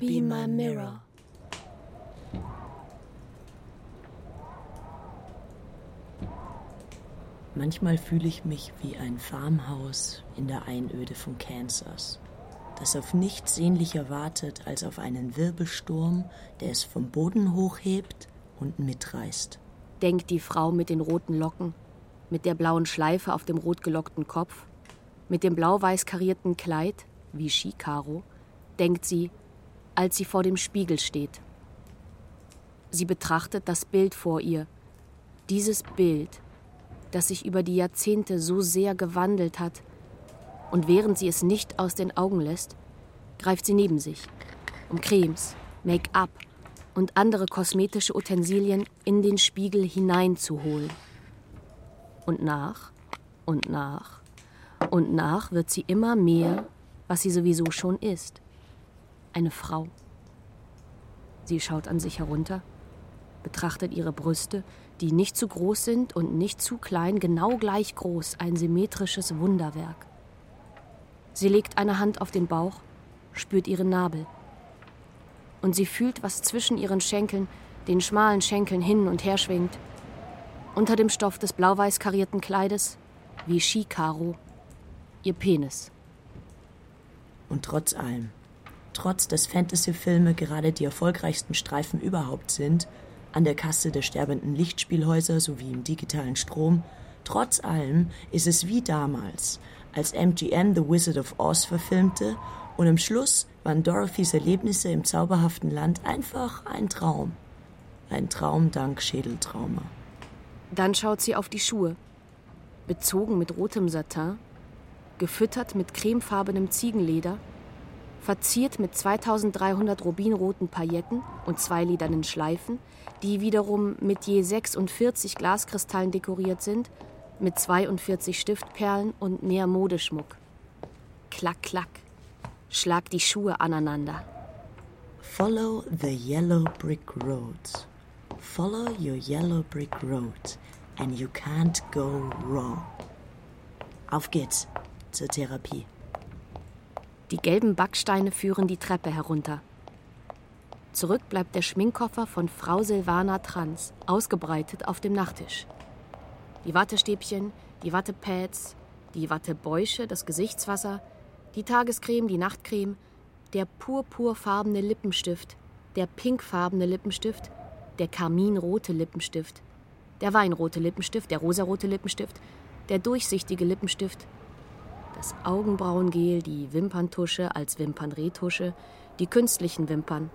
Be my mirror. Manchmal fühle ich mich wie ein Farmhaus in der Einöde von Kansas, das auf nichts sehnlicher wartet als auf einen Wirbelsturm, der es vom Boden hochhebt und mitreißt. Denkt die Frau mit den roten Locken, mit der blauen Schleife auf dem rotgelockten Kopf, mit dem blau-weiß karierten Kleid, wie Skikaro, denkt sie, als sie vor dem Spiegel steht. Sie betrachtet das Bild vor ihr, dieses Bild, das sich über die Jahrzehnte so sehr gewandelt hat. Und während sie es nicht aus den Augen lässt, greift sie neben sich, um Cremes, Make-up und andere kosmetische Utensilien in den Spiegel hineinzuholen. Und nach und nach und nach wird sie immer mehr, was sie sowieso schon ist. Eine Frau. Sie schaut an sich herunter, betrachtet ihre Brüste, die nicht zu groß sind und nicht zu klein, genau gleich groß, ein symmetrisches Wunderwerk. Sie legt eine Hand auf den Bauch, spürt ihren Nabel. Und sie fühlt, was zwischen ihren Schenkeln, den schmalen Schenkeln hin und her schwingt. Unter dem Stoff des blau-weiß karierten Kleides, wie Skikaro, ihr Penis. Und trotz allem, trotz dass Fantasy-Filme gerade die erfolgreichsten Streifen überhaupt sind, an der Kasse der sterbenden Lichtspielhäuser sowie im digitalen Strom. Trotz allem ist es wie damals, als MGM The Wizard of Oz verfilmte und im Schluss waren Dorothys Erlebnisse im zauberhaften Land einfach ein Traum. Ein Traum dank Schädeltrauma. Dann schaut sie auf die Schuhe. Bezogen mit rotem Satin, gefüttert mit cremefarbenem Ziegenleder, verziert mit 2300 rubinroten Pailletten und zwei lidernen Schleifen, die wiederum mit je 46 Glaskristallen dekoriert sind, mit 42 Stiftperlen und mehr Modeschmuck. Klack, klack. Schlag die Schuhe aneinander. Follow the yellow brick road. Follow your yellow brick road and you can't go wrong. Auf geht's zur Therapie. Die gelben Backsteine führen die Treppe herunter. Zurück bleibt der Schminkkoffer von Frau Silvana Trans, ausgebreitet auf dem Nachttisch. Die Wattestäbchen, die Wattepads, die Wattebäusche, das Gesichtswasser, die Tagescreme, die Nachtcreme, der purpurfarbene Lippenstift, der pinkfarbene Lippenstift, der karminrote Lippenstift, der weinrote Lippenstift, der rosarote Lippenstift, der durchsichtige Lippenstift, das Augenbrauengel, die Wimperntusche als Wimpernretusche, die künstlichen Wimpern,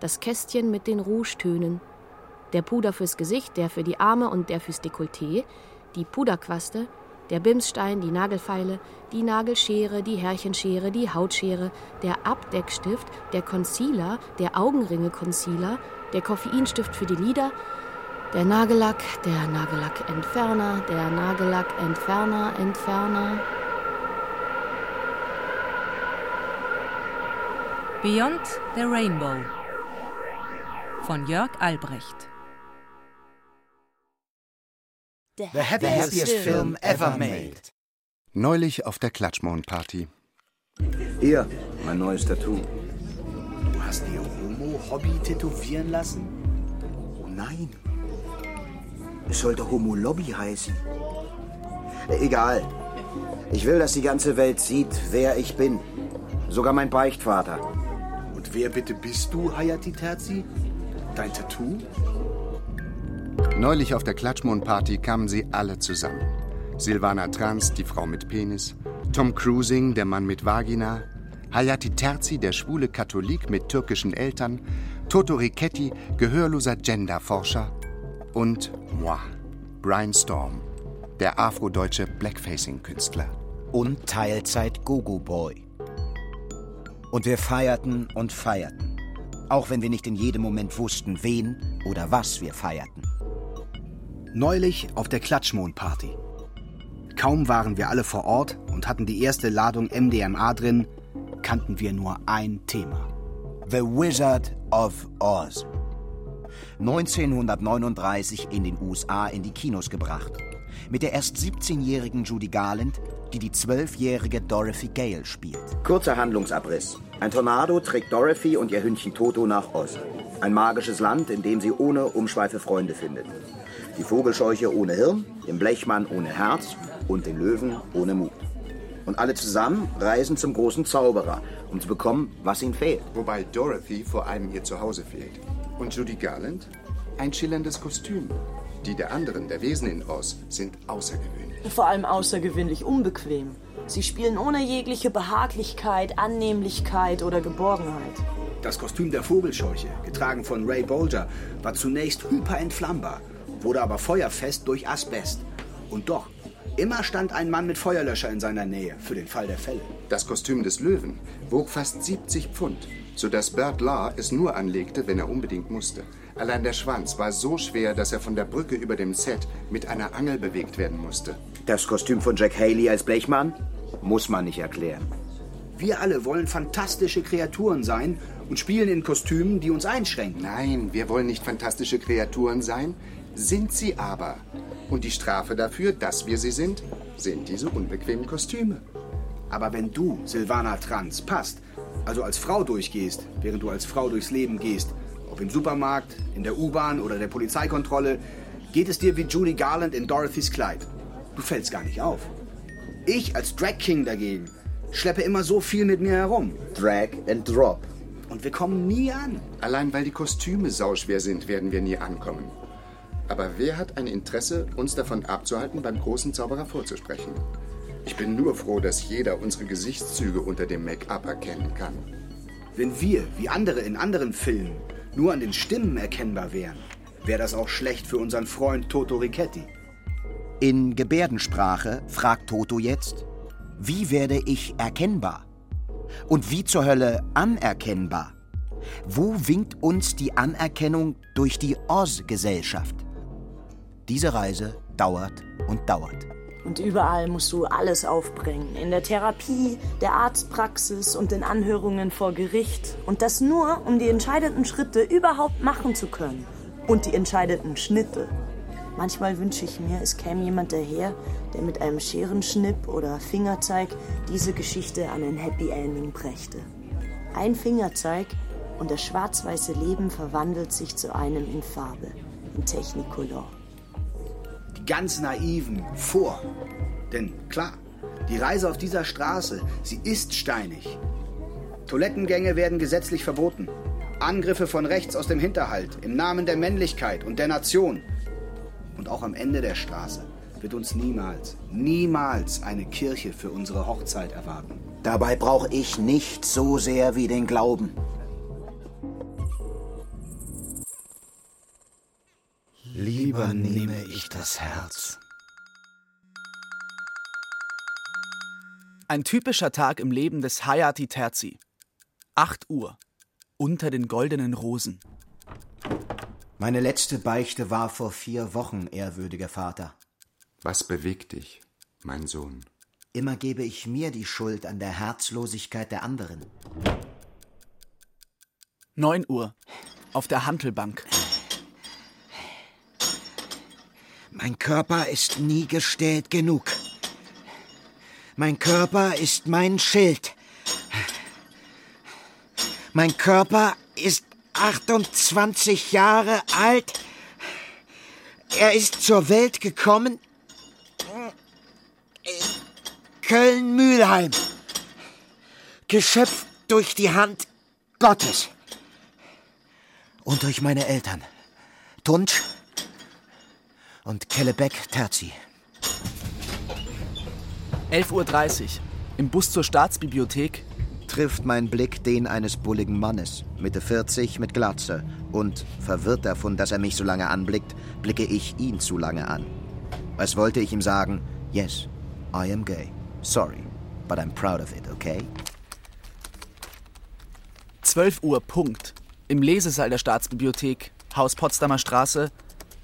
das Kästchen mit den Rougetönen, der Puder fürs Gesicht, der für die Arme und der fürs Dekolleté, die Puderquaste, der Bimsstein, die Nagelfeile, die Nagelschere, die Härchenschere, die Hautschere, der Abdeckstift, der Concealer, der Augenringe-Concealer, der Koffeinstift für die Lider, der Nagellack, der Nagellackentferner, der Nagellackentferner, Entferner. Beyond the Rainbow von Jörg Albrecht. The happiest, the happiest film ever made. Neulich auf der Klatschmond-Party. Hier, mein neues Tattoo. Du hast dir Homo-Hobby tätowieren lassen? Oh nein. Es sollte Homo-Lobby heißen. Egal. Ich will, dass die ganze Welt sieht, wer ich bin. Sogar mein Beichtvater. Und wer bitte bist du, Hayati Terzi? Dein Tattoo? Neulich auf der Klatschmond-Party kamen sie alle zusammen. Silvana Trans, die Frau mit Penis, Tom Cruising, der Mann mit Vagina, Hayati Terzi, der schwule Katholik mit türkischen Eltern, Toto Richetti, gehörloser Genderforscher und moi, Brian Storm, der afrodeutsche Blackfacing-Künstler. Und Teilzeit Gogo Boy. Und wir feierten und feierten. Auch wenn wir nicht in jedem Moment wussten, wen oder was wir feierten. Neulich auf der Klatschmond-Party. Kaum waren wir alle vor Ort und hatten die erste Ladung MDMA drin, kannten wir nur ein Thema. The Wizard of Oz. 1939 in den USA in die Kinos gebracht. Mit der erst 17-jährigen Judy Garland, die die 12-jährige Dorothy Gale spielt. Kurzer Handlungsabriss. Ein Tornado trägt Dorothy und ihr Hündchen Toto nach Oz. Ein magisches Land, in dem sie ohne Umschweife Freunde findet. Die Vogelscheuche ohne Hirn, den Blechmann ohne Herz und den Löwen ohne Mut. Und alle zusammen reisen zum großen Zauberer, um zu bekommen, was ihnen fehlt. Wobei Dorothy vor allem ihr Zuhause fehlt. Und Judy Garland? Ein schillerndes Kostüm. Die der anderen, der Wesen in Oz, sind außergewöhnlich. Vor allem außergewöhnlich unbequem. Sie spielen ohne jegliche Behaglichkeit, Annehmlichkeit oder Geborgenheit. Das Kostüm der Vogelscheuche, getragen von Ray Bolger, war zunächst hyperentflammbar, wurde aber feuerfest durch Asbest. Und doch, immer stand ein Mann mit Feuerlöscher in seiner Nähe, für den Fall der Fälle. Das Kostüm des Löwen wog fast 70 Pfund, sodass Bert Lahr es nur anlegte, wenn er unbedingt musste. Allein der Schwanz war so schwer, dass er von der Brücke über dem Set mit einer Angel bewegt werden musste. Das Kostüm von Jack Haley als Blechmann muss man nicht erklären. Wir alle wollen fantastische Kreaturen sein und spielen in Kostümen, die uns einschränken. Nein, wir wollen nicht fantastische Kreaturen sein, sind sie aber. Und die Strafe dafür, dass wir sie sind, sind diese unbequemen Kostüme. Aber wenn du, Silvana Trans, passt, also als Frau durchgehst, während du als Frau durchs Leben gehst, ob im Supermarkt, in der U-Bahn oder der Polizeikontrolle, geht es dir wie Judy Garland in Dorothys Kleid. Du fällst gar nicht auf. Ich als Drag King dagegen schleppe immer so viel mit mir herum. Drag and Drop. Und wir kommen nie an. Allein weil die Kostüme sauschwer sind, werden wir nie ankommen. Aber wer hat ein Interesse, uns davon abzuhalten, beim großen Zauberer vorzusprechen? Ich bin nur froh, dass jeder unsere Gesichtszüge unter dem Make-up erkennen kann. Wenn wir, wie andere in anderen Filmen, nur an den Stimmen erkennbar wären, wäre das auch schlecht für unseren Freund Toto Richetti. In Gebärdensprache fragt Toto jetzt, wie werde ich erkennbar? Und wie zur Hölle anerkennbar? Wo winkt uns die Anerkennung durch die Oz-Gesellschaft? Diese Reise dauert und dauert. Und überall musst du alles aufbringen. In der Therapie, der Arztpraxis und den Anhörungen vor Gericht. Und das nur, um die entscheidenden Schritte überhaupt machen zu können. Und die entscheidenden Schnitte. Manchmal wünsche ich mir, es käme jemand daher, der mit einem Scherenschnipp oder Fingerzeig diese Geschichte an ein Happy Ending brächte. Ein Fingerzeig und das schwarz-weiße Leben verwandelt sich zu einem in Farbe, in Technicolor. Ganz naiven vor. Denn klar, die Reise auf dieser Straße, sie ist steinig. Toilettengänge werden gesetzlich verboten. Angriffe von rechts aus dem Hinterhalt im Namen der Männlichkeit und der Nation. Und auch am Ende der Straße wird uns niemals, niemals eine Kirche für unsere Hochzeit erwarten. Dabei brauche ich nicht so sehr wie den Glauben. Lieber nehme ich das Herz. Ein typischer Tag im Leben des Hayati Terzi. 8 Uhr. Unter den goldenen Rosen. Meine letzte Beichte war vor vier Wochen, ehrwürdiger Vater. Was bewegt dich, mein Sohn? Immer gebe ich mir die Schuld an der Herzlosigkeit der anderen. 9 Uhr. Auf der Hantelbank. Mein Körper ist nie gestählt genug. Mein Körper ist mein Schild. Mein Körper ist 28 Jahre alt. Er ist zur Welt gekommen Köln-Mühlheim. Geschöpft durch die Hand Gottes. Und durch meine Eltern. Tunsch und Kellebeck Terzi. 11.30 Uhr. Im Bus zur Staatsbibliothek. Trifft mein Blick den eines bulligen Mannes, Mitte 40, mit Glatze. Und, verwirrt davon, dass er mich so lange anblickt, blicke ich ihn zu lange an. Als wollte ich ihm sagen, yes, I am gay. Sorry, but I'm proud of it, okay? 12 Uhr, Punkt. Im Lesesaal der Staatsbibliothek, Haus Potsdamer Straße,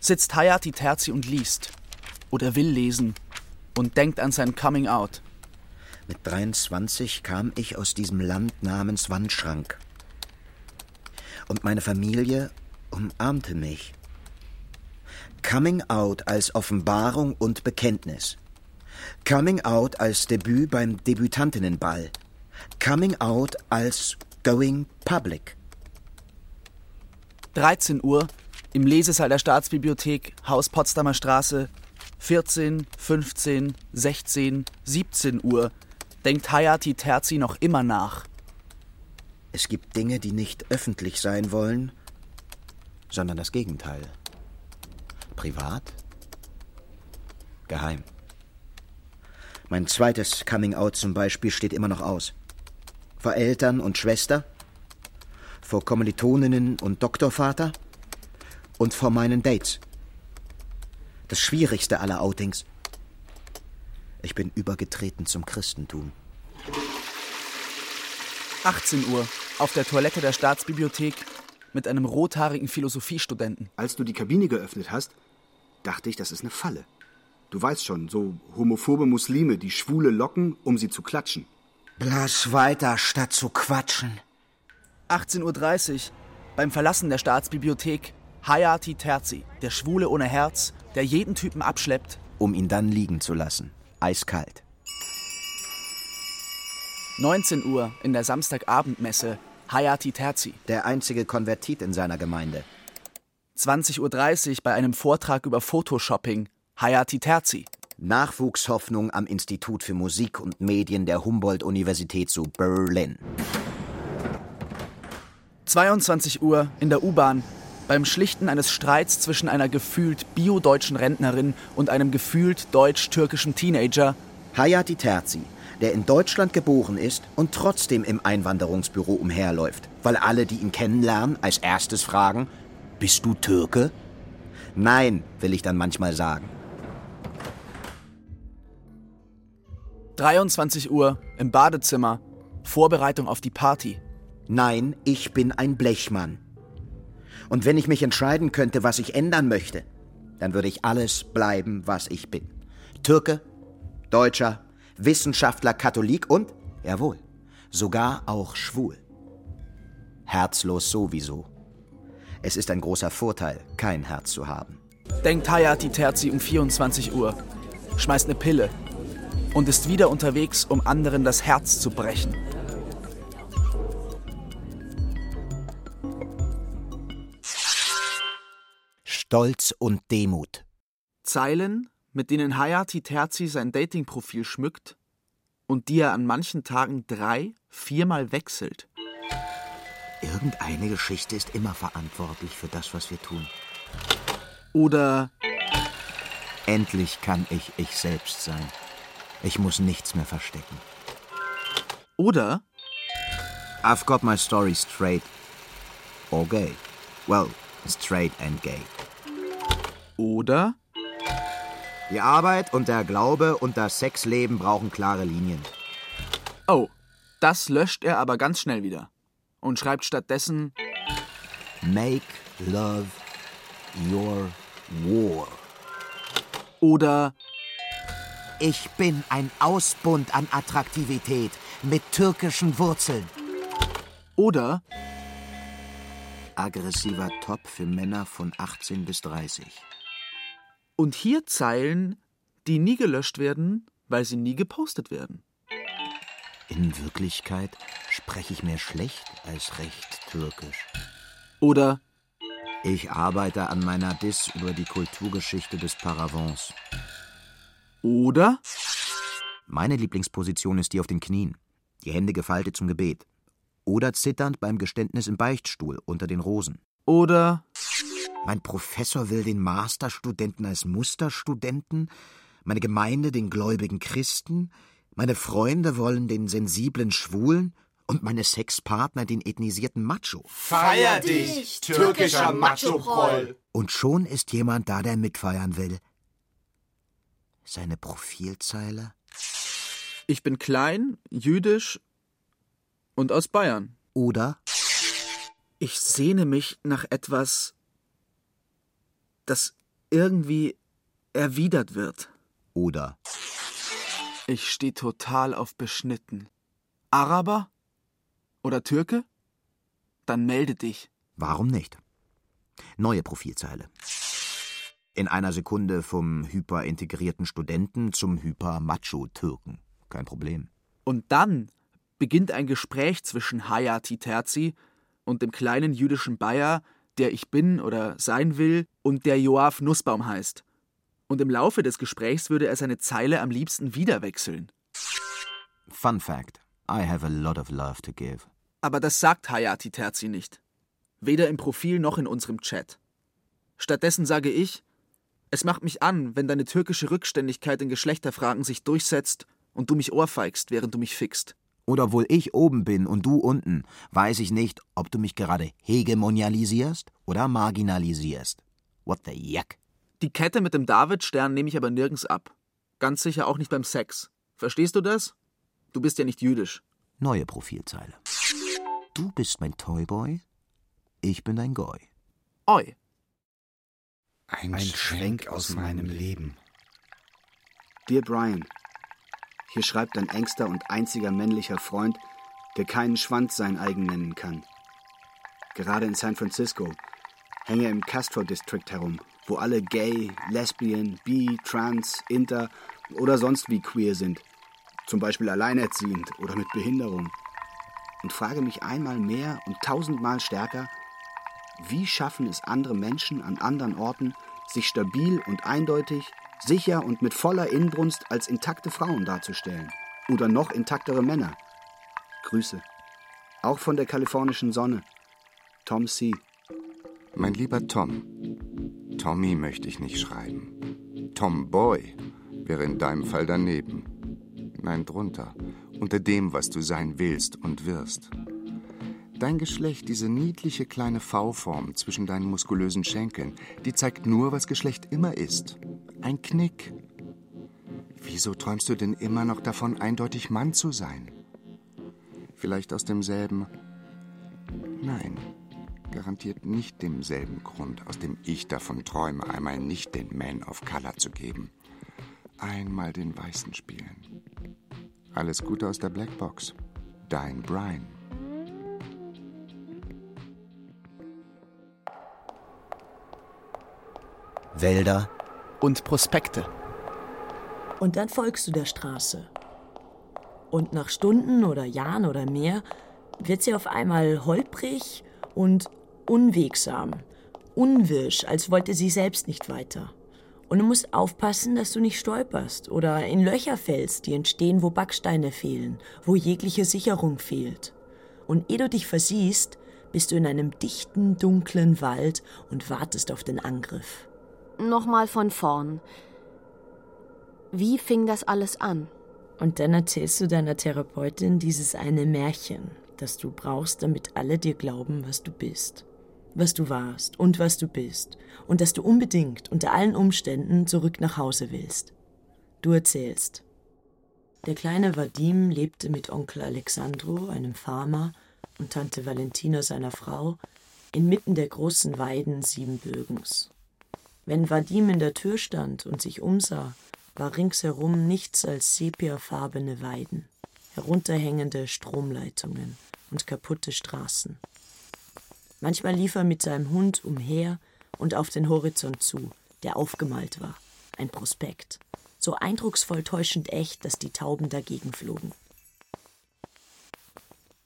sitzt Hayati Terzi und liest. Oder will lesen. Und denkt an sein Coming Out. Mit 23 kam ich aus diesem Land namens Wandschrank. Und meine Familie umarmte mich. Coming Out als Offenbarung und Bekenntnis. Coming Out als Debüt beim Debütantinnenball. Coming Out als going public. 13 Uhr im Lesesaal der Staatsbibliothek, Haus Potsdamer Straße. 14, 15, 16, 17 Uhr denkt Hayati Terzi noch immer nach. Es gibt Dinge, die nicht öffentlich sein wollen, sondern das Gegenteil. Privat? Geheim. Mein zweites Coming-out zum Beispiel steht immer noch aus. Vor Eltern und Schwester, vor Kommilitoninnen und Doktorvater und vor meinen Dates. Das schwierigste aller Outings. Ich bin übergetreten zum Christentum. 18 Uhr auf der Toilette der Staatsbibliothek mit einem rothaarigen Philosophiestudenten. Als du die Kabine geöffnet hast, dachte ich, das ist eine Falle. Du weißt schon, so homophobe Muslime, die Schwule locken, um sie zu klatschen. Blass weiter, statt zu quatschen. 18.30 Uhr beim Verlassen der Staatsbibliothek Hayati Terzi, der Schwule ohne Herz, der jeden Typen abschleppt, um ihn dann liegen zu lassen. Eiskalt. 19 Uhr in der Samstagabendmesse Hayati Terzi. Der einzige Konvertit in seiner Gemeinde. 20.30 Uhr bei einem Vortrag über Photoshopping Hayati Terzi. Nachwuchshoffnung am Institut für Musik und Medien der Humboldt-Universität zu Berlin. 22 Uhr in der U-Bahn beim Schlichten eines Streits zwischen einer gefühlt bio-deutschen Rentnerin und einem gefühlt deutsch-türkischen Teenager. Hayati Terzi, der in Deutschland geboren ist und trotzdem im Einwanderungsbüro umherläuft, weil alle, die ihn kennenlernen, als erstes fragen, bist du Türke? Nein, will ich dann manchmal sagen. 23 Uhr im Badezimmer. Vorbereitung auf die Party. Nein, ich bin ein Blechmann. Und wenn ich mich entscheiden könnte, was ich ändern möchte, dann würde ich alles bleiben, was ich bin. Türke, Deutscher, Wissenschaftler, Katholik und, jawohl, sogar auch schwul. Herzlos sowieso. Es ist ein großer Vorteil, kein Herz zu haben. Denkt Hayati Terzi um 24 Uhr, schmeißt eine Pille und ist wieder unterwegs, um anderen das Herz zu brechen. Stolz und Demut. Zeilen, mit denen Hayati Terzi sein Datingprofil schmückt und die er an manchen Tagen drei, viermal wechselt. Irgendeine Geschichte ist immer verantwortlich für das, was wir tun. Oder Endlich kann ich ich selbst sein. Ich muss nichts mehr verstecken. Oder I've got my story straight. Or gay. Well, straight and gay. Oder Die Arbeit und der Glaube und das Sexleben brauchen klare Linien. Oh, das löscht er aber ganz schnell wieder und schreibt stattdessen Make love your war. oder Ich bin ein Ausbund an Attraktivität mit türkischen Wurzeln. oder Aggressiver Top für Männer von 18 bis 30. und hier Zeilen, die nie gelöscht werden, weil sie nie gepostet werden. In Wirklichkeit spreche ich mehr schlecht als recht türkisch. Oder Ich arbeite an meiner Diss über die Kulturgeschichte des Paravents. oder Meine Lieblingsposition ist die auf den Knien, die Hände gefaltet zum Gebet. Oder zitternd beim Geständnis im Beichtstuhl unter den Rosen. oder Mein Professor will den Masterstudenten als Musterstudenten, meine Gemeinde den gläubigen Christen, meine Freunde wollen den sensiblen Schwulen und meine Sexpartner den ethnisierten Macho. Feier dich, türkischer Macho-Proll! Und schon ist jemand da, der mitfeiern will. Seine Profilzeile? ich bin klein, jüdisch und aus Bayern. Oder Ich sehne mich nach etwas, das irgendwie erwidert wird. oder Ich stehe total auf beschnitten. Araber? Oder Türke? Dann melde dich. warum nicht? Neue Profilzeile. In einer Sekunde vom hyperintegrierten Studenten zum hyper-Macho-Türken. Kein Problem. Und dann beginnt ein Gespräch zwischen Hayati Terzi und dem kleinen jüdischen Bayer, der ich bin oder sein will und der Joaf Nussbaum heißt. Und im Laufe des Gesprächs würde er seine Zeile am liebsten wieder wechseln. Fun fact: I have a lot of love to give. Aber das sagt Hayati Terzi nicht. Weder im Profil noch in unserem Chat. Stattdessen sage ich, es macht mich an, wenn deine türkische Rückständigkeit in Geschlechterfragen sich durchsetzt und du mich ohrfeigst, während du mich fickst. Oder wohl ich oben bin und du unten, weiß ich nicht, ob du mich gerade hegemonialisierst oder marginalisierst. What the yuck? Die Kette mit dem Davidstern nehme ich aber nirgends ab. Ganz sicher auch nicht beim Sex. Verstehst du das? Du bist ja nicht jüdisch. Neue Profilzeile. Du bist mein Toyboy, ich bin dein Goy. Oi. Ein, Ein Schwenk aus meinem Leben. Dear Brian, hier schreibt dein engster und einziger männlicher Freund, der keinen Schwanz sein eigen nennen kann. Gerade in San Francisco hänge im Castro District herum, wo alle gay, lesbian, bi, trans, inter oder sonst wie queer sind, zum Beispiel alleinerziehend oder mit Behinderung, und frage mich einmal mehr und tausendmal stärker, wie schaffen es andere Menschen an anderen Orten, sich stabil und eindeutig, sicher und mit voller Inbrunst als intakte Frauen darzustellen? Oder noch intaktere Männer? Grüße. Auch von der kalifornischen Sonne. Tom C. Mein lieber Tom, Tommy möchte ich nicht schreiben. Tom Boy wäre in deinem Fall daneben. Nein, drunter. Unter dem, was du sein willst und wirst. Dein Geschlecht, diese niedliche kleine V-Form zwischen deinen muskulösen Schenkeln, die zeigt nur, was Geschlecht immer ist. Ein Knick. Wieso träumst du denn immer noch davon, eindeutig Mann zu sein? Vielleicht aus demselben. Nein, garantiert nicht demselben Grund, aus dem ich davon träume, einmal nicht den Man of Color zu geben. Einmal den Weißen spielen. Alles Gute aus der Blackbox. Dein Brian. Wälder und Prospekte. Und dann folgst du der Straße. Und nach Stunden oder Jahren oder mehr wird sie auf einmal holprig und unwegsam, unwirsch, als wollte sie selbst nicht weiter. Und du musst aufpassen, dass du nicht stolperst oder in Löcher fällst, die entstehen, wo Backsteine fehlen, wo jegliche Sicherung fehlt. Und ehe du dich versiehst, bist du in einem dichten, dunklen Wald und wartest auf den Angriff. Nochmal von vorn. Wie fing das alles an? Und dann erzählst du deiner Therapeutin dieses eine Märchen, das du brauchst, damit alle dir glauben, was du bist. Was du warst und was du bist. Und dass du unbedingt unter allen Umständen zurück nach Hause willst. Du erzählst. Der kleine Vadim lebte mit Onkel Alexandro, einem Farmer, und Tante Valentina, seiner Frau, inmitten der großen Weiden Siebenbögens. Wenn Vadim in der Tür stand und sich umsah, war ringsherum nichts als sepiafarbene Weiden, herunterhängende Stromleitungen und kaputte Straßen. Manchmal lief er mit seinem Hund umher und auf den Horizont zu, der aufgemalt war, ein Prospekt, so eindrucksvoll täuschend echt, dass die Tauben dagegen flogen.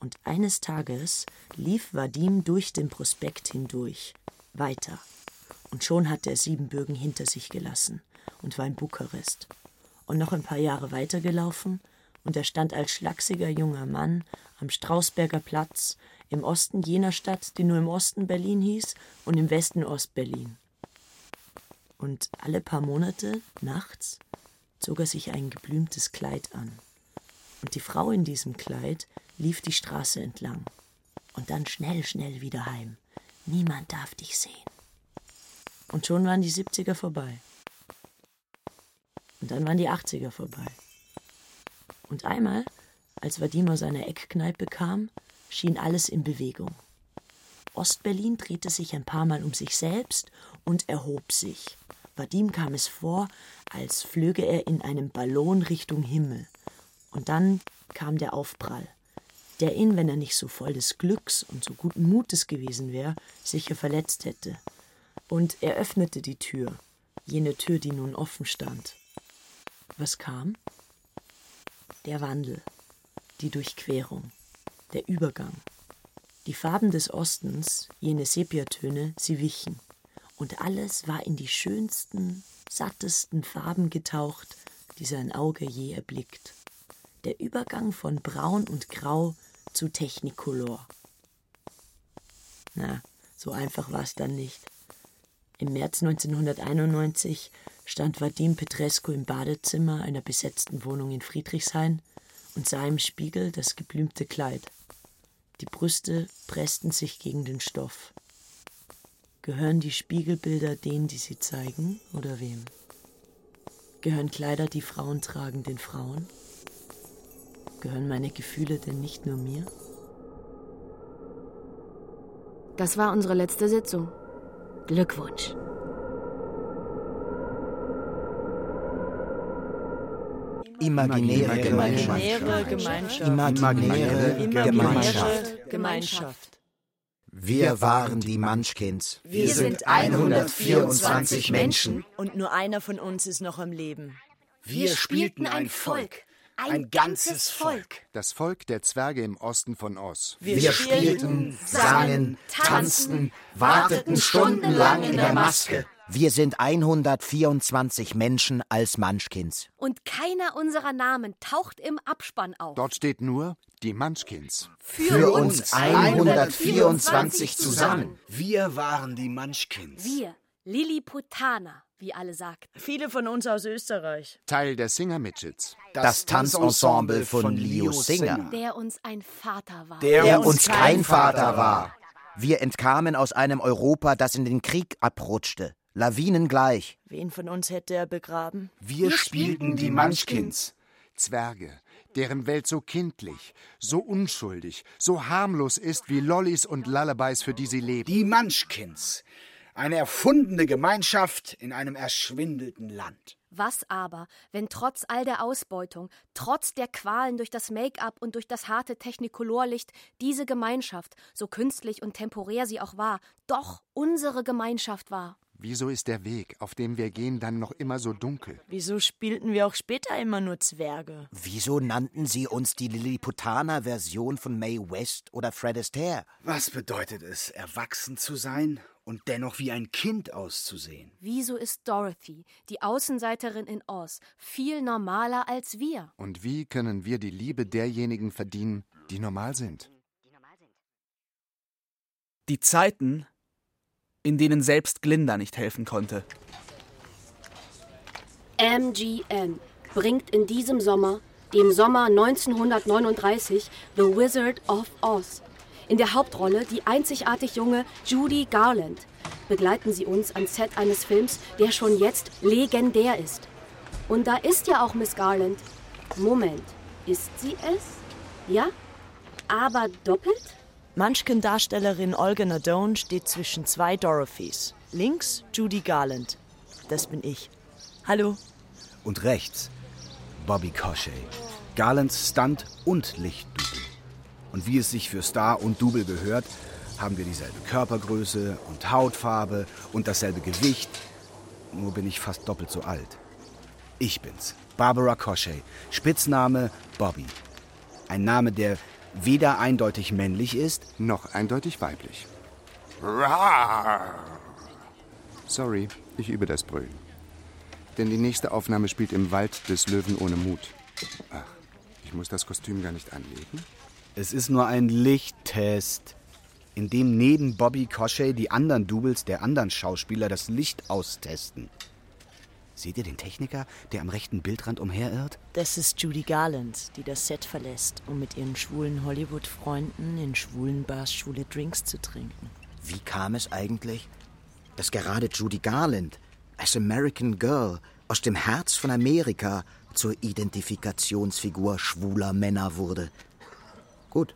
Und eines Tages lief Vadim durch den Prospekt hindurch, weiter, und schon hatte er Siebenbürgen hinter sich gelassen und war in Bukarest. Und noch ein paar Jahre weitergelaufen, und er stand als schlachsiger junger Mann am Strausberger Platz im Osten jener Stadt, die nur im Osten Berlin hieß und im Westen Ostberlin. Und alle paar Monate, nachts, zog er sich ein geblümtes Kleid an. Und die Frau in diesem Kleid lief die Straße entlang. Und dann schnell, schnell wieder heim. Niemand darf dich sehen. Und schon waren die 70er vorbei. Und dann waren die 80er vorbei. Und einmal, als Vadim aus seiner Eckkneipe kam, schien alles in Bewegung. Ostberlin drehte sich ein paar Mal um sich selbst und erhob sich. Vadim kam es vor, als flöge er in einem Ballon Richtung Himmel. Und dann kam der Aufprall, der ihn, wenn er nicht so voll des Glücks und so guten Mutes gewesen wäre, sicher verletzt hätte und er öffnete die Tür, jene Tür, die nun offen stand. Was kam? Der Wandel, die Durchquerung, der Übergang. Die Farben des Ostens, jene Sepiatöne, sie wichen. Und alles war in die schönsten, sattesten Farben getaucht, die sein Auge je erblickt. Der Übergang von Braun und Grau zu Technicolor. Na, so einfach war es dann nicht. Im März 1991 stand Vadim Petrescu im Badezimmer einer besetzten Wohnung in Friedrichshain und sah im Spiegel das geblümte Kleid. Die Brüste pressten sich gegen den Stoff. Gehören die Spiegelbilder denen, die sie zeigen, oder wem? Gehören Kleider, die Frauen tragen, den Frauen? Gehören meine Gefühle denn nicht nur mir? Das war unsere letzte Sitzung. Glückwunsch. Imaginäre Gemeinschaft. Imaginäre Gemeinschaft. Imaginäre Gemeinschaft. Gemeinschaft. Wir waren die Munchkins. Wir sind 124 Menschen. Und nur einer von uns ist noch am Leben. Wir spielten ein Volk. Ein ganzes Volk. Das Volk der Zwerge im Osten von Oz. Wir spielten, sangen, tanzten, warteten stundenlang in der Maske. Wir sind 124 Menschen als Munchkins. Und keiner unserer Namen taucht im Abspann auf. Dort steht nur die Munchkins. Für uns 124 zusammen. Wir waren die Munchkins. Wir, Lilliputaner, wie alle sagten. Viele von uns aus Österreich. Teil der Singer Midgets. Das Tanzensemble von Leo Singer. Der uns ein Vater war. Der, Der uns kein Vater war. Wir entkamen aus einem Europa, das in den Krieg abrutschte. Lawinengleich. Wen von uns hätte er begraben? Wir spielten die Munchkins. Zwerge, deren Welt so kindlich, so unschuldig, so harmlos ist wie Lollis und Lullabies, für die sie leben. Die Munchkins. Eine erfundene Gemeinschaft in einem erschwindelten Land. Was aber, wenn trotz all der Ausbeutung, trotz der Qualen durch das Make-up und durch das harte Technicolorlicht diese Gemeinschaft, so künstlich und temporär sie auch war, doch unsere Gemeinschaft war? Wieso ist der Weg, auf dem wir gehen, dann noch immer so dunkel? Wieso spielten wir auch später immer nur Zwerge? Wieso nannten sie uns die Lilliputaner-Version von Mae West oder Fred Astaire? Was bedeutet es, erwachsen zu sein und dennoch wie ein Kind auszusehen? Wieso ist Dorothy, die Außenseiterin in Oz, viel normaler als wir? Und wie können wir die Liebe derjenigen verdienen, die normal sind? Die Zeiten, in denen selbst Glinda nicht helfen konnte. MGM bringt in diesem Sommer, dem Sommer 1939, The Wizard of Oz. In der Hauptrolle die einzigartig junge Judy Garland. Begleiten Sie uns ans Set eines Films, der schon jetzt legendär ist. Und da ist ja auch Miss Garland. Moment, ist sie es? Ja? Aber doppelt? Munchkin-Darstellerin Olga Nadone steht zwischen zwei Dorothys. Links Judy Garland. Das bin ich. Hallo. Und rechts Bobby Cochet. Garlands Stunt und Lichtdouble. Und wie es sich für Star und Double gehört, haben wir dieselbe Körpergröße und Hautfarbe und dasselbe Gewicht. Nur bin ich fast doppelt so alt. Ich bin's, Barbara Cochet, Spitzname Bobby. Ein Name, der weder eindeutig männlich ist, Noch eindeutig weiblich. Sorry, ich übe das Brüllen. Denn die nächste Aufnahme spielt im Wald des Löwen ohne Mut. Ach, ich muss das Kostüm gar nicht anlegen. Es ist nur ein Lichttest, in dem neben Bobby Cochet die anderen Doubles der anderen Schauspieler das Licht austesten. Seht ihr den Techniker, der am rechten Bildrand umherirrt? Das ist Judy Garland, die das Set verlässt, um mit ihren schwulen Hollywood-Freunden in schwulen Bars schwule Drinks zu trinken. Wie kam es eigentlich, dass gerade Judy Garland als American Girl aus dem Herz von Amerika zur Identifikationsfigur schwuler Männer wurde? Gut.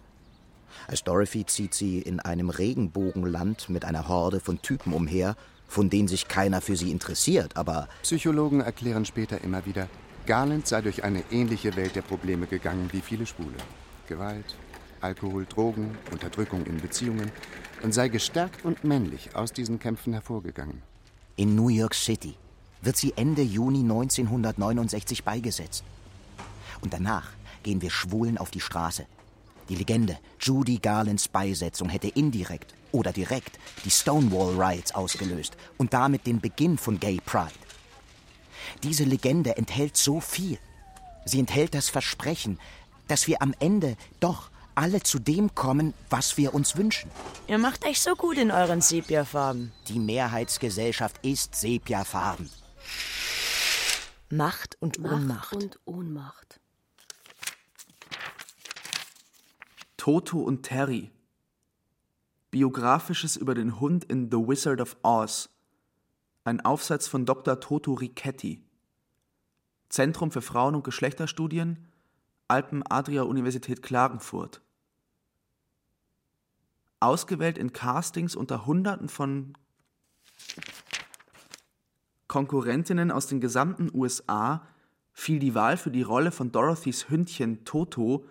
Als Dorothy zieht sie in einem Regenbogenland mit einer Horde von Typen umher, von denen sich keiner für sie interessiert, aber Psychologen erklären später immer wieder, Garland sei durch eine ähnliche Welt der Probleme gegangen wie viele Schwule. Gewalt, Alkohol, Drogen, Unterdrückung in Beziehungen und sei gestärkt und männlich aus diesen Kämpfen hervorgegangen. in New York City wird sie Ende Juni 1969 beigesetzt. Und danach gehen wir Schwulen auf die Straße. Die Legende Judy Garlands Beisetzung hätte indirekt oder direkt die Stonewall Riots ausgelöst und damit den Beginn von Gay Pride. Diese Legende enthält so viel. Sie enthält das Versprechen, dass wir am Ende doch alle zu dem kommen, was wir uns wünschen. Ihr macht euch so gut in euren Sepiafarben. Die Mehrheitsgesellschaft ist Sepiafarben. Macht und Macht Ohnmacht. und Ohnmacht. Toto und Terry. Biografisches über den Hund in The Wizard of Oz. Ein Aufsatz von Dr. Toto Richetti. Zentrum für Frauen- und Geschlechterstudien, Alpen-Adria-Universität Klagenfurt. Ausgewählt in Castings unter Hunderten von Konkurrentinnen aus den gesamten USA fiel die Wahl für die Rolle von Dorothys Hündchen Toto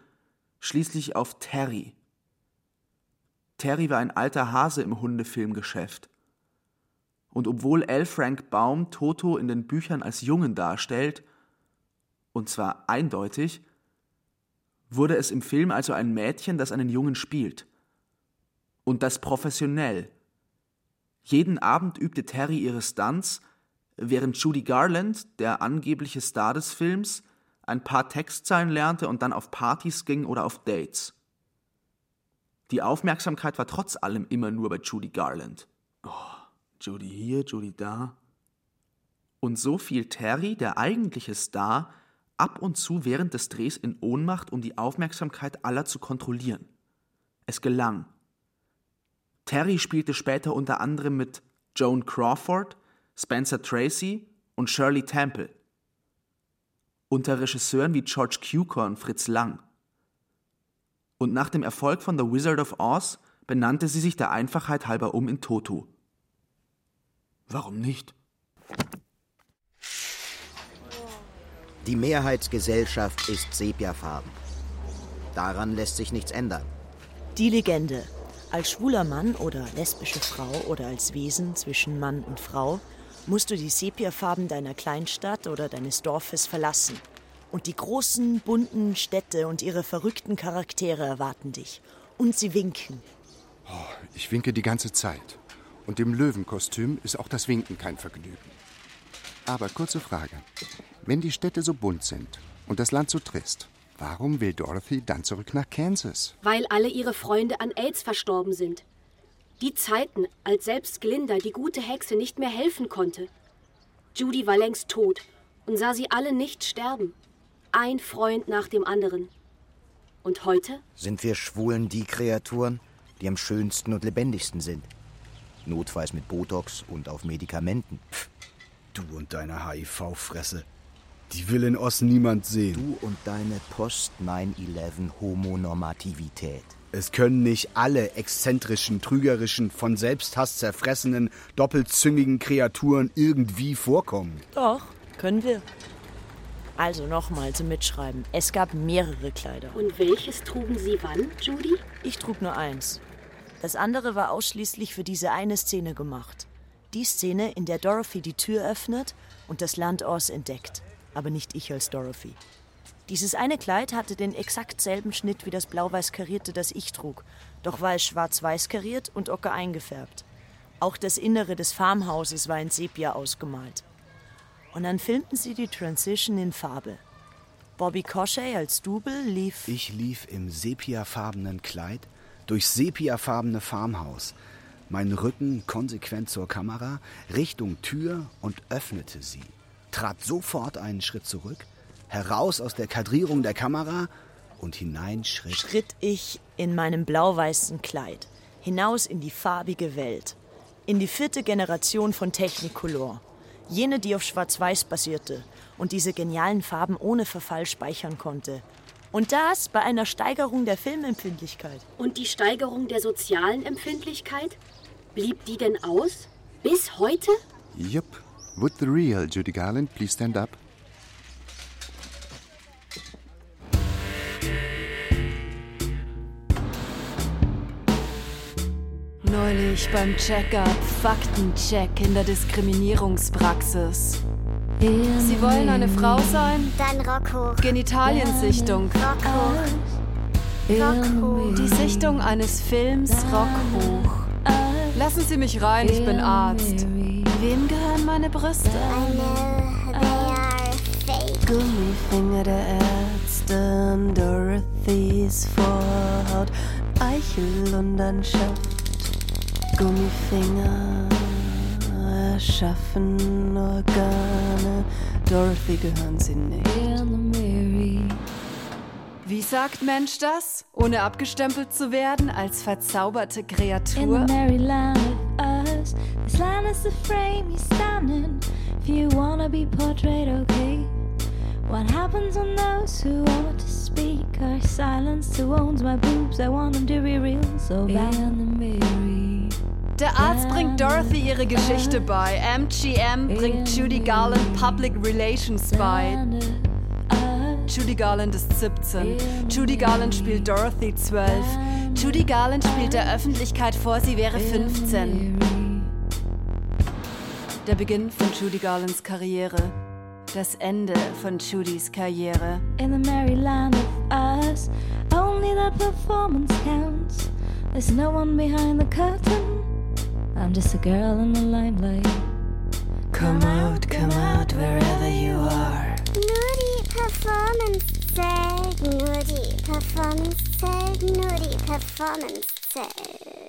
schließlich auf Terry. Terry war ein alter Hase im Hundefilmgeschäft. Und obwohl L. Frank Baum Toto in den Büchern als Jungen darstellt, und zwar eindeutig, wurde es im Film also ein Mädchen, das einen Jungen spielt. Und das professionell. Jeden Abend übte Terry ihre Stunts, während Judy Garland, der angebliche Star des Films, ein paar Textzeilen lernte und dann auf Partys ging oder auf Dates. Die Aufmerksamkeit war trotz allem immer nur bei Judy Garland. Oh, Judy hier, Judy da. Und so fiel Terry, der eigentliche Star, ab und zu während des Drehs in Ohnmacht, um die Aufmerksamkeit aller zu kontrollieren. Es gelang. Terry spielte später unter anderem mit Joan Crawford, Spencer Tracy und Shirley Temple. Unter Regisseuren wie George Cukor und Fritz Lang. Und nach dem Erfolg von The Wizard of Oz benannte sie sich der Einfachheit halber um in Toto. Warum nicht? Die Mehrheitsgesellschaft ist Sepiafarben. Daran lässt sich nichts ändern. Die Legende. Als schwuler Mann oder lesbische Frau oder als Wesen zwischen Mann und Frau musst du die Sepiafarben deiner Kleinstadt oder deines Dorfes verlassen. Und die großen, bunten Städte und ihre verrückten Charaktere erwarten dich. Und sie winken. Ich winke die ganze Zeit. Und im Löwenkostüm ist auch das Winken kein Vergnügen. Aber kurze Frage. Wenn die Städte so bunt sind und das Land so trist, warum will Dorothy dann zurück nach Kansas? Weil alle ihre Freunde an AIDS verstorben sind. Die Zeiten, als selbst Glinda, die gute Hexe, nicht mehr helfen konnte. Judy war längst tot und sah sie alle nicht sterben. Ein Freund nach dem anderen. Und heute? Sind wir Schwulen die Kreaturen, die am schönsten und lebendigsten sind? Notfalls mit Botox und auf Medikamenten. Du und deine HIV-Fresse. Die will in Ost niemand sehen. Du und deine Post-9-11 Homonormativität. Es können nicht alle exzentrischen, trügerischen, von Selbsthass zerfressenen, doppelzüngigen Kreaturen irgendwie vorkommen. Doch, können wir. Also nochmal zum Mitschreiben. Es gab mehrere Kleider. Und welches trugen Sie wann, Judy? Ich trug nur eins. Das andere war ausschließlich für diese eine Szene gemacht. Die Szene, in der Dorothy die Tür öffnet und das Land Oz entdeckt. Aber nicht ich als Dorothy. Dieses eine Kleid hatte den exakt selben Schnitt wie das blau-weiß karierte, das ich trug. Doch war es schwarz-weiß kariert und ocker eingefärbt. Auch das Innere des Farmhauses war in Sepia ausgemalt. Und dann filmten sie die Transition in Farbe. Bobby Cochet als Double lief. Ich lief im sepiafarbenen Kleid durchs sepiafarbene Farmhaus, meinen Rücken konsequent zur Kamera, Richtung Tür und öffnete sie, trat sofort einen Schritt zurück, heraus aus der Kadrierung der Kamera und hinein schritt. Schritt ich in meinem blau-weißen Kleid hinaus in die farbige Welt, in die vierte Generation von Technicolor, jene, die auf Schwarz-Weiß basierte und diese genialen Farben ohne Verfall speichern konnte. Und das bei einer Steigerung der Filmempfindlichkeit. Und die Steigerung der sozialen Empfindlichkeit? Blieb die denn aus? Bis heute? Yup. Would the real Judy Garland please stand up? Neulich beim Check-up, Faktencheck in der Diskriminierungspraxis. Sie wollen eine Frau sein? Dann Rock hoch. Genitaliensichtung. Rock hoch. Rock hoch. Die Sichtung eines Films Rock hoch. Lassen Sie mich rein, ich bin Arzt. Wem gehören meine Brüste? I know they are fake. Gummifinger der Ärztin, Dorothys Vorhaut, Eichel und Anschaft. Gummifinger erschaffen Organe, Dorothy gehören sie nicht. Wie sagt Mensch das, ohne abgestempelt zu werden als verzauberte In the Kreatur? merry land of us, this land is the frame you stand in. If you wanna be portrayed, okay. What happens when those who want to speak are silenced? Who owns my boobs? I want them to be real, so bad. Der Arzt bringt Dorothy ihre Geschichte bei. MGM bringt Judy Garland Public Relations bei. Judy Garland ist 17. Judy Garland spielt Dorothy 12. Judy Garland spielt der Öffentlichkeit vor, sie wäre 15. Der Beginn von Judy Garlands Karriere. Das Ende von Judys Karriere. In the merry land of us, only the performance counts. There's no one behind the curtain. I'm just a girl in the limelight. Come out, come out, wherever you are. Nur die Performance zählt. Nur die Performance zählt. Nur die Performance zählt.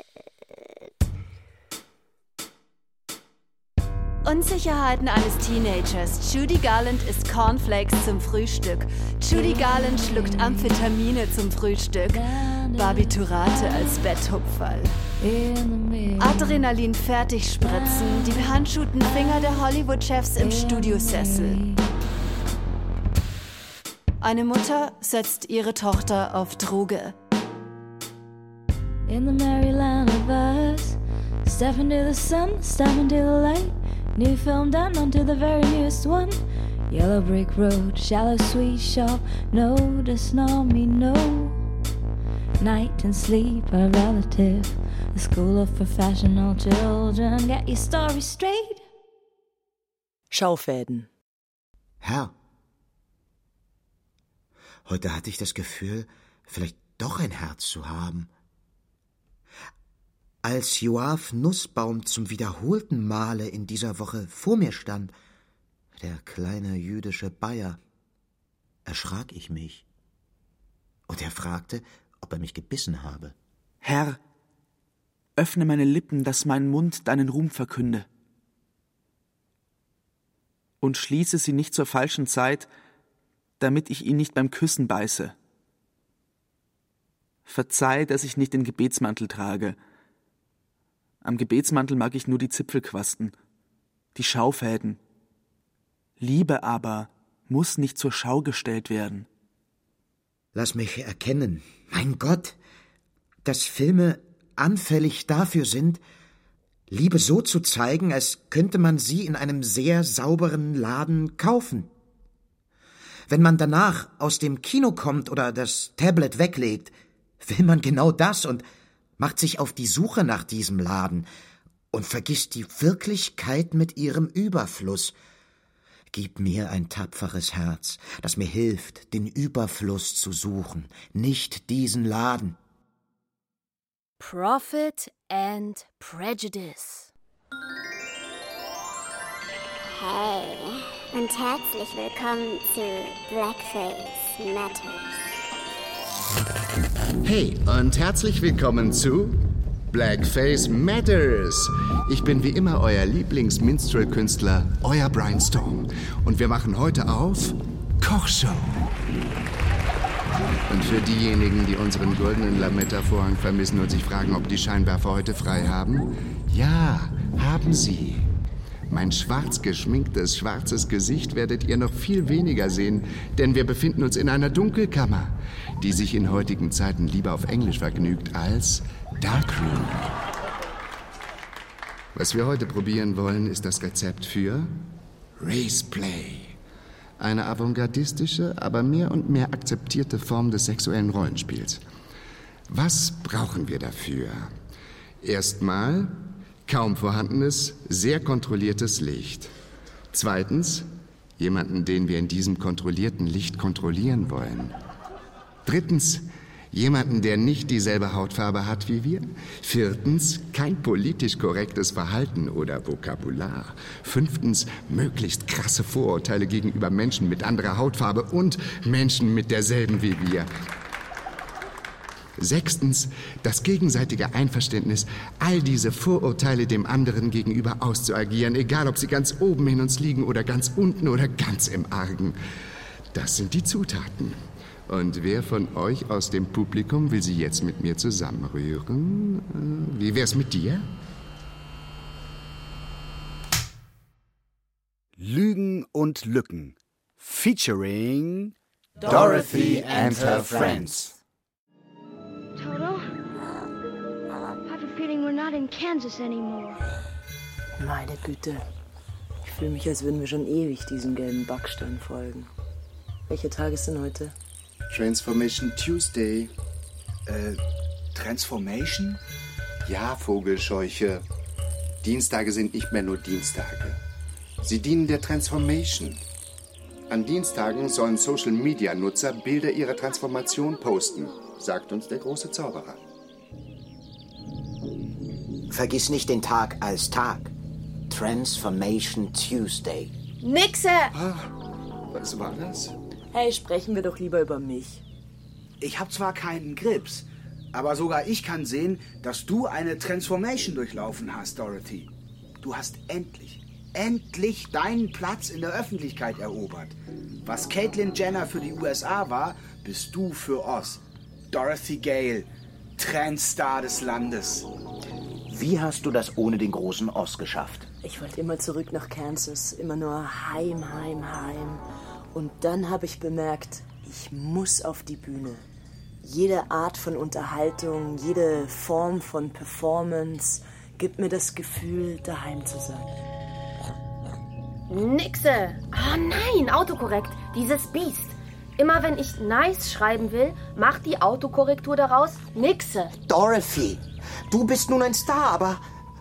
Unsicherheiten eines Teenagers. Judy Garland isst Cornflakes zum Frühstück. Judy Garland schluckt Amphetamine zum Frühstück. Barbiturate als Betthupferl. Adrenalin fertig spritzen. Die behandschuhten Finger der Hollywood-Chefs im Studiosessel. Eine Mutter setzt ihre Tochter auf Droge. In the merry land of us, step into the sun, step into the light. New film done onto the very newest one. Yellow brick road, shallow sweet shop. No, does not mean no. Night and sleep are relative. The school of professional children. Get your story straight. Schaufäden. Herr, heute hatte ich das Gefühl, vielleicht doch ein Herz zu haben. Als Joaf Nussbaum zum wiederholten Male in dieser Woche vor mir stand, der kleine jüdische Bayer, erschrak ich mich. Und er fragte, ob er mich gebissen habe. Herr, öffne meine Lippen, dass mein Mund deinen Ruhm verkünde. Und schließe sie nicht zur falschen Zeit, damit ich ihn nicht beim Küssen beiße. Verzeih, dass ich nicht den Gebetsmantel trage. Am Gebetsmantel mag ich nur die Zipfelquasten, die Schaufäden. Liebe aber muss nicht zur Schau gestellt werden. Lass mich erkennen, mein Gott, dass Filme anfällig dafür sind, Liebe so zu zeigen, als könnte man sie in einem sehr sauberen Laden kaufen. Wenn man danach aus dem Kino kommt oder das Tablet weglegt, will man genau das und macht sich auf die Suche nach diesem Laden und vergisst die Wirklichkeit mit ihrem Überfluss. Gib mir ein tapferes Herz, das mir hilft, den Überfluss zu suchen, nicht diesen Laden. Profit and Prejudice. Hey und herzlich willkommen zu Blackface Matters. Hey und herzlich willkommen zu Blackface Matters. Ich bin wie immer euer Lieblings-Minstrel-Künstler, euer Brian Storm. Und wir machen heute auf Kochshow. Und für diejenigen, die unseren goldenen Lametta-Vorhang vermissen und sich fragen, ob die Scheinwerfer heute frei haben, ja, haben sie. Mein schwarz geschminktes, schwarzes Gesicht werdet ihr noch viel weniger sehen, denn wir befinden uns in einer Dunkelkammer, die sich in heutigen Zeiten lieber auf Englisch vergnügt als Darkroom. Was wir heute probieren wollen, ist das Rezept für Raceplay. Eine avantgardistische, aber mehr und mehr akzeptierte Form des sexuellen Rollenspiels. Was brauchen wir dafür? Erstmal kaum vorhandenes, sehr kontrolliertes Licht. Zweitens Jemanden, den wir in diesem kontrollierten Licht kontrollieren wollen. Drittens, jemanden, der nicht dieselbe Hautfarbe hat wie wir. Viertens, kein politisch korrektes Verhalten oder Vokabular. Fünftens, möglichst krasse Vorurteile gegenüber Menschen mit anderer Hautfarbe und Menschen mit derselben wie wir. Sechstens, das gegenseitige Einverständnis, all diese Vorurteile dem anderen gegenüber auszuagieren, egal ob sie ganz oben in uns liegen oder ganz unten oder ganz im Argen. Das sind die Zutaten. Und wer von euch aus dem Publikum will sie jetzt mit mir zusammenrühren? Äh, Wie wär's mit dir? Lügen und Lücken. Featuring Dorothy and her friends. Toto? I have a feeling we're not in Kansas anymore. Meine Güte. Ich fühle mich, als würden wir schon ewig diesem gelben Backstein folgen. Welcher Tag ist denn heute? Transformation Tuesday. Äh, Transformation? Ja, Vogelscheuche. Dienstage sind nicht mehr nur Dienstage. Sie dienen der Transformation. An Dienstagen sollen Social-Media-Nutzer Bilder ihrer Transformation posten, sagt uns der große Zauberer. Vergiss nicht den Tag als Tag. Transformation Tuesday. Nixe! Was war das? Hey, sprechen wir doch lieber über mich. Ich habe zwar keinen Grips, aber sogar ich kann sehen, dass du eine Transformation durchlaufen hast, Dorothy. Du hast endlich, endlich deinen Platz in der Öffentlichkeit erobert. Was Caitlyn Jenner für die USA war, bist du für Oz. Dorothy Gale, Trendstar des Landes. Wie hast du das ohne den großen Oz geschafft? Ich wollte immer zurück nach Kansas, immer nur heim, heim, heim. Und dann habe ich bemerkt, ich muss auf die Bühne. Jede Art von Unterhaltung, jede Form von Performance gibt mir das Gefühl, daheim zu sein. Nixe! Oh nein, Autokorrekt, dieses Biest. Immer wenn ich nice schreiben will, macht die Autokorrektur daraus Nixe. Dorothy, du bist nun ein Star, aber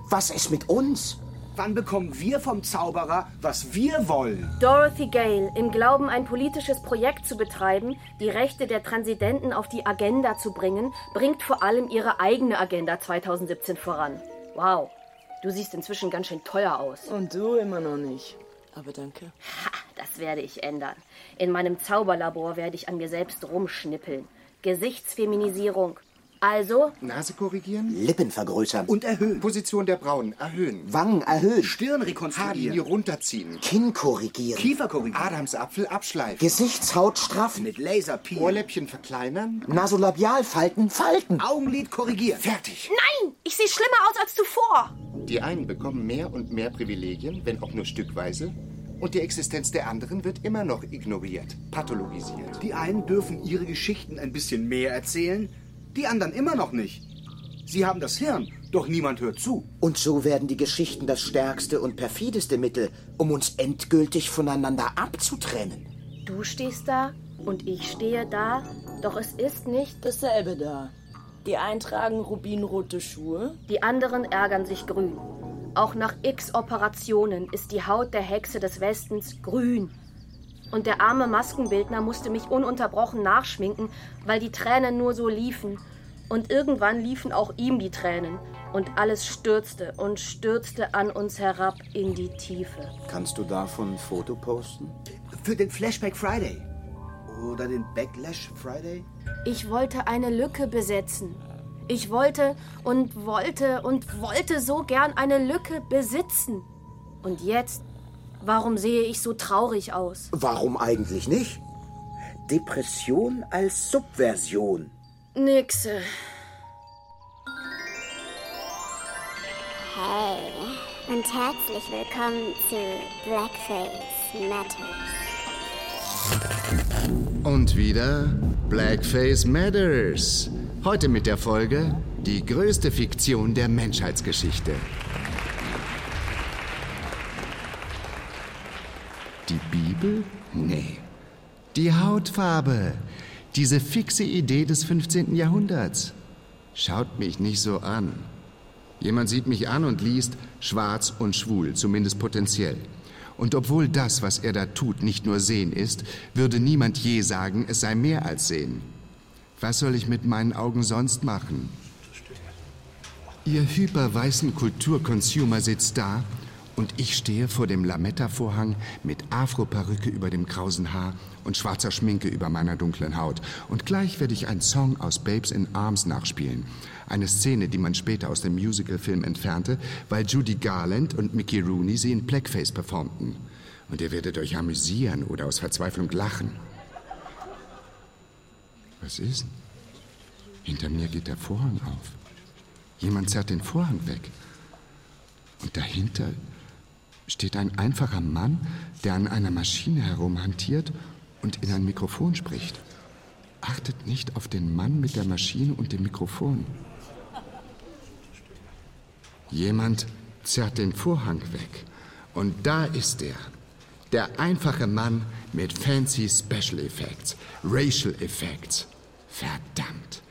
was ist mit uns? Wann bekommen wir vom Zauberer, was wir wollen? Dorothy Gale, im Glauben, ein politisches Projekt zu betreiben, die Rechte der Transidenten auf die Agenda zu bringen, bringt vor allem ihre eigene Agenda 2017 voran. Wow, du siehst inzwischen ganz schön teuer aus. Und du immer noch nicht. Aber danke. Ha, das werde ich ändern. In meinem Zauberlabor werde ich an mir selbst rumschnippeln. Gesichtsfeminisierung. Also, Nase korrigieren? Lippen vergrößern. Und erhöhen. Position der Brauen erhöhen. Wangen erhöhen. Stirn Haarlinie rekonstruieren. runterziehen. Kinn korrigieren. Kiefer korrigieren. Adamsapfel abschleifen. Gesichtshaut straffen. Mit Laserpeel. Ohrläppchen verkleinern. Nasolabialfalten falten. Augenlid korrigieren. Fertig. nein, ich sehe schlimmer aus als zuvor. Die einen bekommen mehr und mehr Privilegien, wenn auch nur stückweise. Und die Existenz der anderen wird immer noch ignoriert, pathologisiert. Die einen dürfen ihre Geschichten ein bisschen mehr erzählen, die anderen immer noch nicht. Sie haben das Hirn, doch niemand hört zu. Und so werden die Geschichten das stärkste und perfideste Mittel, um uns endgültig voneinander abzutrennen. Du stehst da und ich stehe da, doch es ist nicht. Dasselbe da. Die einen tragen rubinrote Schuhe. Die anderen ärgern sich grün. Auch nach x Operationen ist die Haut der Hexe des Westens grün. Und der arme Maskenbildner musste mich ununterbrochen nachschminken, weil die Tränen nur so liefen. Und irgendwann liefen auch ihm die Tränen. Und alles stürzte und stürzte an uns herab in die Tiefe. Kannst du davon ein Foto posten? Für den Flashback Friday. Oder den Backlash Friday. Ich wollte eine Lücke besetzen. Ich wollte und wollte und wollte so gern eine Lücke besitzen. Und jetzt, warum sehe ich so traurig aus? Warum eigentlich nicht? Depression als Subversion. Nixe. Hey und herzlich willkommen zu Blackface Matters. Und wieder Blackface Matters. Heute mit der Folge Die größte Fiktion der Menschheitsgeschichte. Die Bibel? Nee. Die Hautfarbe. Diese fixe Idee des 15. Jahrhunderts. Schaut mich nicht so an. Jemand sieht mich an und liest schwarz und schwul, zumindest potenziell. Und obwohl das, was er da tut, nicht nur Sehen ist, würde niemand je sagen, es sei mehr als Sehen. Was soll ich mit meinen Augen sonst machen? Ihr hyperweißen Kulturconsumer sitzt da und ich stehe vor dem Lametta-Vorhang mit Afro-Perücke über dem krausen Haar und schwarzer Schminke über meiner dunklen Haut. Und gleich werde ich einen Song aus Babes in Arms nachspielen. Eine Szene, die man später aus dem Musicalfilm entfernte, weil Judy Garland und Mickey Rooney sie in Blackface performten. Und ihr werdet euch amüsieren oder aus Verzweiflung lachen. Was ist? Hinter mir geht der Vorhang auf. Jemand zerrt den Vorhang weg. Und dahinter steht ein einfacher Mann, der an einer Maschine herumhantiert und in ein Mikrofon spricht. Achtet nicht auf den Mann mit der Maschine und dem Mikrofon. Jemand zerrt den Vorhang weg. Und da ist er. Der einfache Mann mit fancy Special Effects, Racial Effects. Verdammt.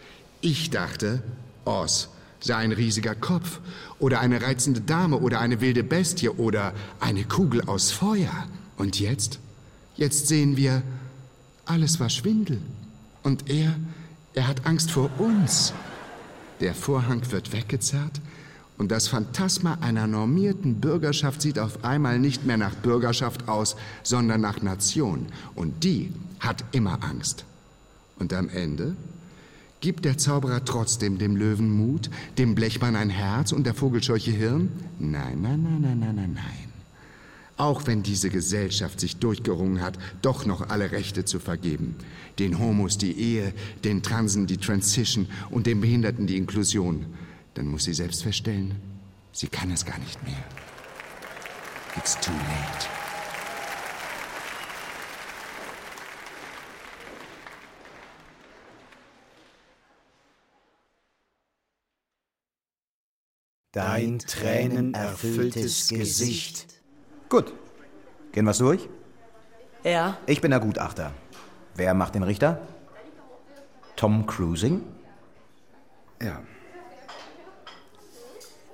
Ich dachte, Oz sei ein riesiger Kopf oder eine reizende Dame oder eine wilde Bestie oder eine Kugel aus Feuer. Und jetzt? Jetzt sehen wir, alles war Schwindel. Und er, er hat Angst vor uns. Der Vorhang wird weggezerrt und das Phantasma einer normierten Bürgerschaft sieht auf einmal nicht mehr nach Bürgerschaft aus, sondern nach Nation. Und die hat immer Angst. Und am Ende Gibt der Zauberer trotzdem dem Löwen Mut, dem Blechmann ein Herz und der Vogelscheuche Hirn? Nein, nein, nein, nein, nein, nein, nein. Auch wenn diese Gesellschaft sich durchgerungen hat, doch noch alle Rechte zu vergeben. Den Homos die Ehe, den Transen die Transition und den Behinderten die Inklusion. Dann muss sie selbst feststellen, sie kann es gar nicht mehr. It's too late. Dein tränenerfülltes Gesicht. Gut. Gehen wir's durch? Ja. Ich bin der Gutachter. Wer macht den Richter? Tom Cruising? Ja.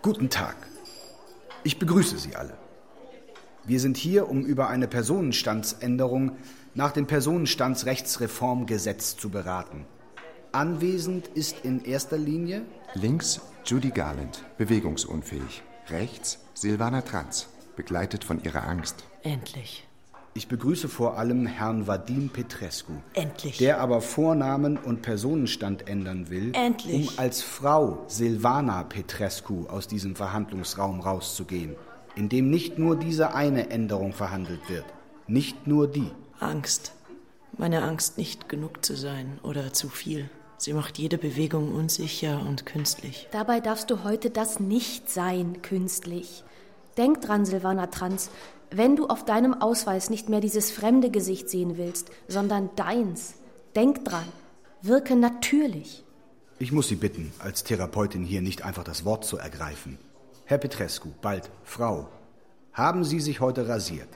Guten Tag. Ich begrüße Sie alle. Wir sind hier, um über eine Personenstandsänderung nach dem Personenstandsrechtsreformgesetz zu beraten. Anwesend ist in erster Linie Links Judy Garland, bewegungsunfähig. Rechts Silvana Trans, begleitet von ihrer Angst. Endlich. Ich begrüße vor allem Herrn Vadim Petrescu. Endlich. Der aber Vornamen und Personenstand ändern will, Endlich. um als Frau Silvana Petrescu aus diesem Verhandlungsraum rauszugehen, in dem nicht nur diese eine Änderung verhandelt wird, nicht nur die. Angst. Meine Angst, nicht genug zu sein oder zu viel. Sie macht jede Bewegung unsicher und künstlich. Dabei darfst du heute das nicht sein, künstlich. Denk dran, Silvana Trans, wenn du auf deinem Ausweis nicht mehr dieses fremde Gesicht sehen willst, sondern deins, denk dran, wirke natürlich. Ich muss Sie bitten, als Therapeutin hier nicht einfach das Wort zu ergreifen. Herr Petrescu, bald Frau, haben Sie sich heute rasiert?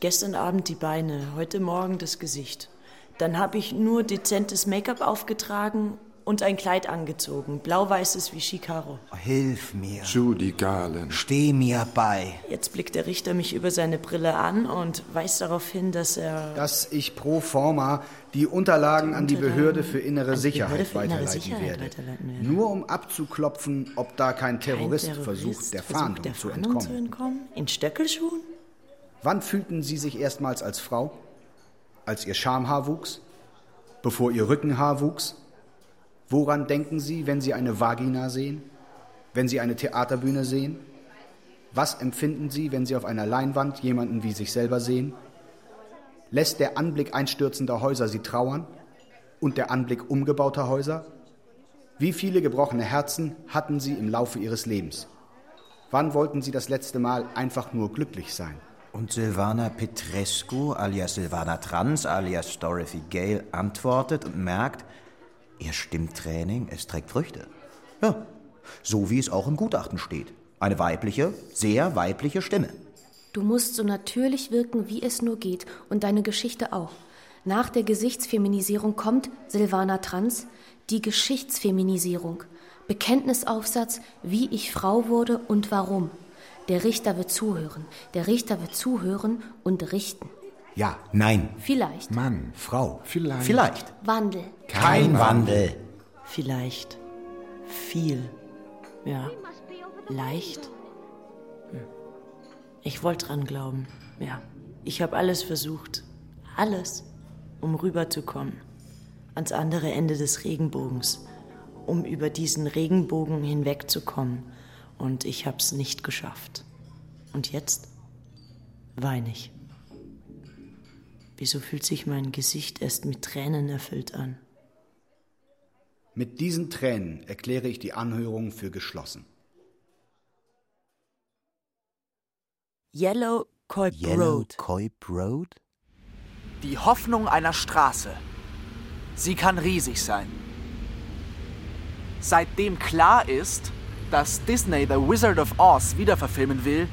Gestern Abend die Beine, heute Morgen das Gesicht. Dann habe ich nur dezentes Make-up aufgetragen und ein Kleid angezogen, blau-weißes wie Chicaro. Hilf mir. Judy Garland. Steh mir bei. Jetzt blickt der Richter mich über seine Brille an und weist darauf hin, dass er... Dass ich pro forma die Unterlagen an die Behörde für innere, die Sicherheit, Behörde für innere weiterleiten Sicherheit werde. weiterleiten werde. Nur um abzuklopfen, ob da kein Terrorist, Terrorist versucht, der versucht, Fahndung der zu Fahndung entkommen. zu entkommen? In Stöckelschuhen? Wann fühlten Sie sich erstmals als Frau? Als Ihr Schamhaar wuchs? Bevor Ihr Rückenhaar wuchs? Woran denken Sie, wenn Sie eine Vagina sehen? Wenn Sie eine Theaterbühne sehen? Was empfinden Sie, wenn Sie auf einer Leinwand jemanden wie sich selber sehen? Lässt der Anblick einstürzender Häuser Sie trauern? Und der Anblick umgebauter Häuser? Wie viele gebrochene Herzen hatten Sie im Laufe Ihres Lebens? Wann wollten Sie das letzte Mal einfach nur glücklich sein? Und Silvana Petrescu alias Silvana Trans alias Dorothy Gale antwortet und merkt, ihr Stimmtraining, es trägt Früchte. Ja, so wie es auch im Gutachten steht. Eine weibliche, sehr weibliche Stimme. Du musst so natürlich wirken, wie es nur geht, und deine Geschichte auch. Nach der Gesichtsfeminisierung kommt, Silvana Trans, die Geschichtsfeminisierung. Bekenntnisaufsatz, wie ich Frau wurde und warum. Der Richter wird zuhören. Der Richter wird zuhören und richten. Ja, nein. Vielleicht. Mann, Frau. Vielleicht. Vielleicht. Wandel. Kein Wandel. Vielleicht. Viel. Ja. Leicht. Hm. Ich wollte dran glauben. Ja. Ich habe alles versucht. Alles, um rüberzukommen. Ans andere Ende des Regenbogens. Um über diesen Regenbogen hinwegzukommen. Und ich hab's nicht geschafft. Und jetzt weine ich. Wieso fühlt sich mein Gesicht erst mit Tränen erfüllt an? Mit diesen Tränen erkläre ich die Anhörung für geschlossen. Yellow Coip Yellow Road. Coip Road? Die Hoffnung einer Straße. Sie kann riesig sein. Seitdem klar ist, dass Disney The Wizard of Oz wiederverfilmen will,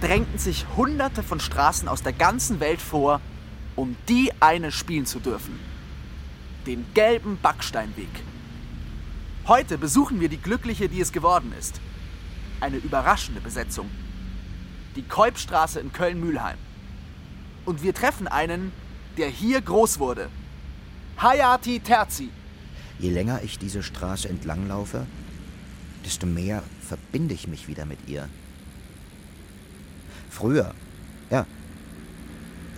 drängten sich Hunderte von Straßen aus der ganzen Welt vor, um die eine spielen zu dürfen. Den gelben Backsteinweg. Heute besuchen wir die Glückliche, die es geworden ist. Eine überraschende Besetzung. Die Keupstraße in Köln-Mühlheim. Und wir treffen einen, der hier groß wurde. Hayati Terzi. Je länger ich diese Straße entlanglaufe, desto mehr verbinde ich mich wieder mit ihr. Früher, ja,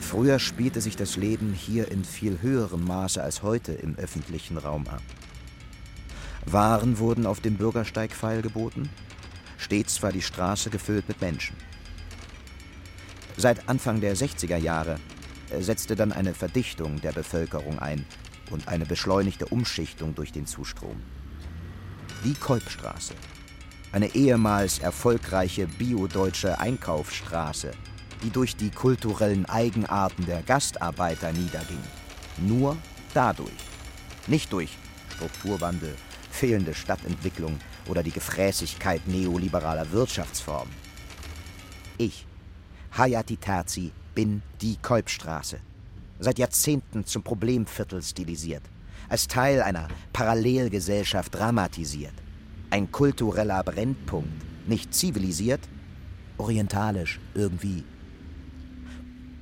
früher spielte sich das Leben hier in viel höherem Maße als heute im öffentlichen Raum ab. Waren wurden auf dem Bürgersteig feilgeboten, stets war die Straße gefüllt mit Menschen. Seit Anfang der 60er Jahre äh, setzte dann eine Verdichtung der Bevölkerung ein und eine beschleunigte Umschichtung durch den Zustrom. Die Kolbstraße, eine ehemals erfolgreiche biodeutsche Einkaufsstraße, die durch die kulturellen Eigenarten der Gastarbeiter niederging. Nur dadurch, nicht durch Strukturwandel, fehlende Stadtentwicklung oder die Gefräßigkeit neoliberaler Wirtschaftsformen. Ich, Hayati Terzi, bin die Kolbstraße. Seit Jahrzehnten zum Problemviertel stilisiert, als Teil einer Parallelgesellschaft dramatisiert. Ein kultureller Brennpunkt, nicht zivilisiert, orientalisch irgendwie.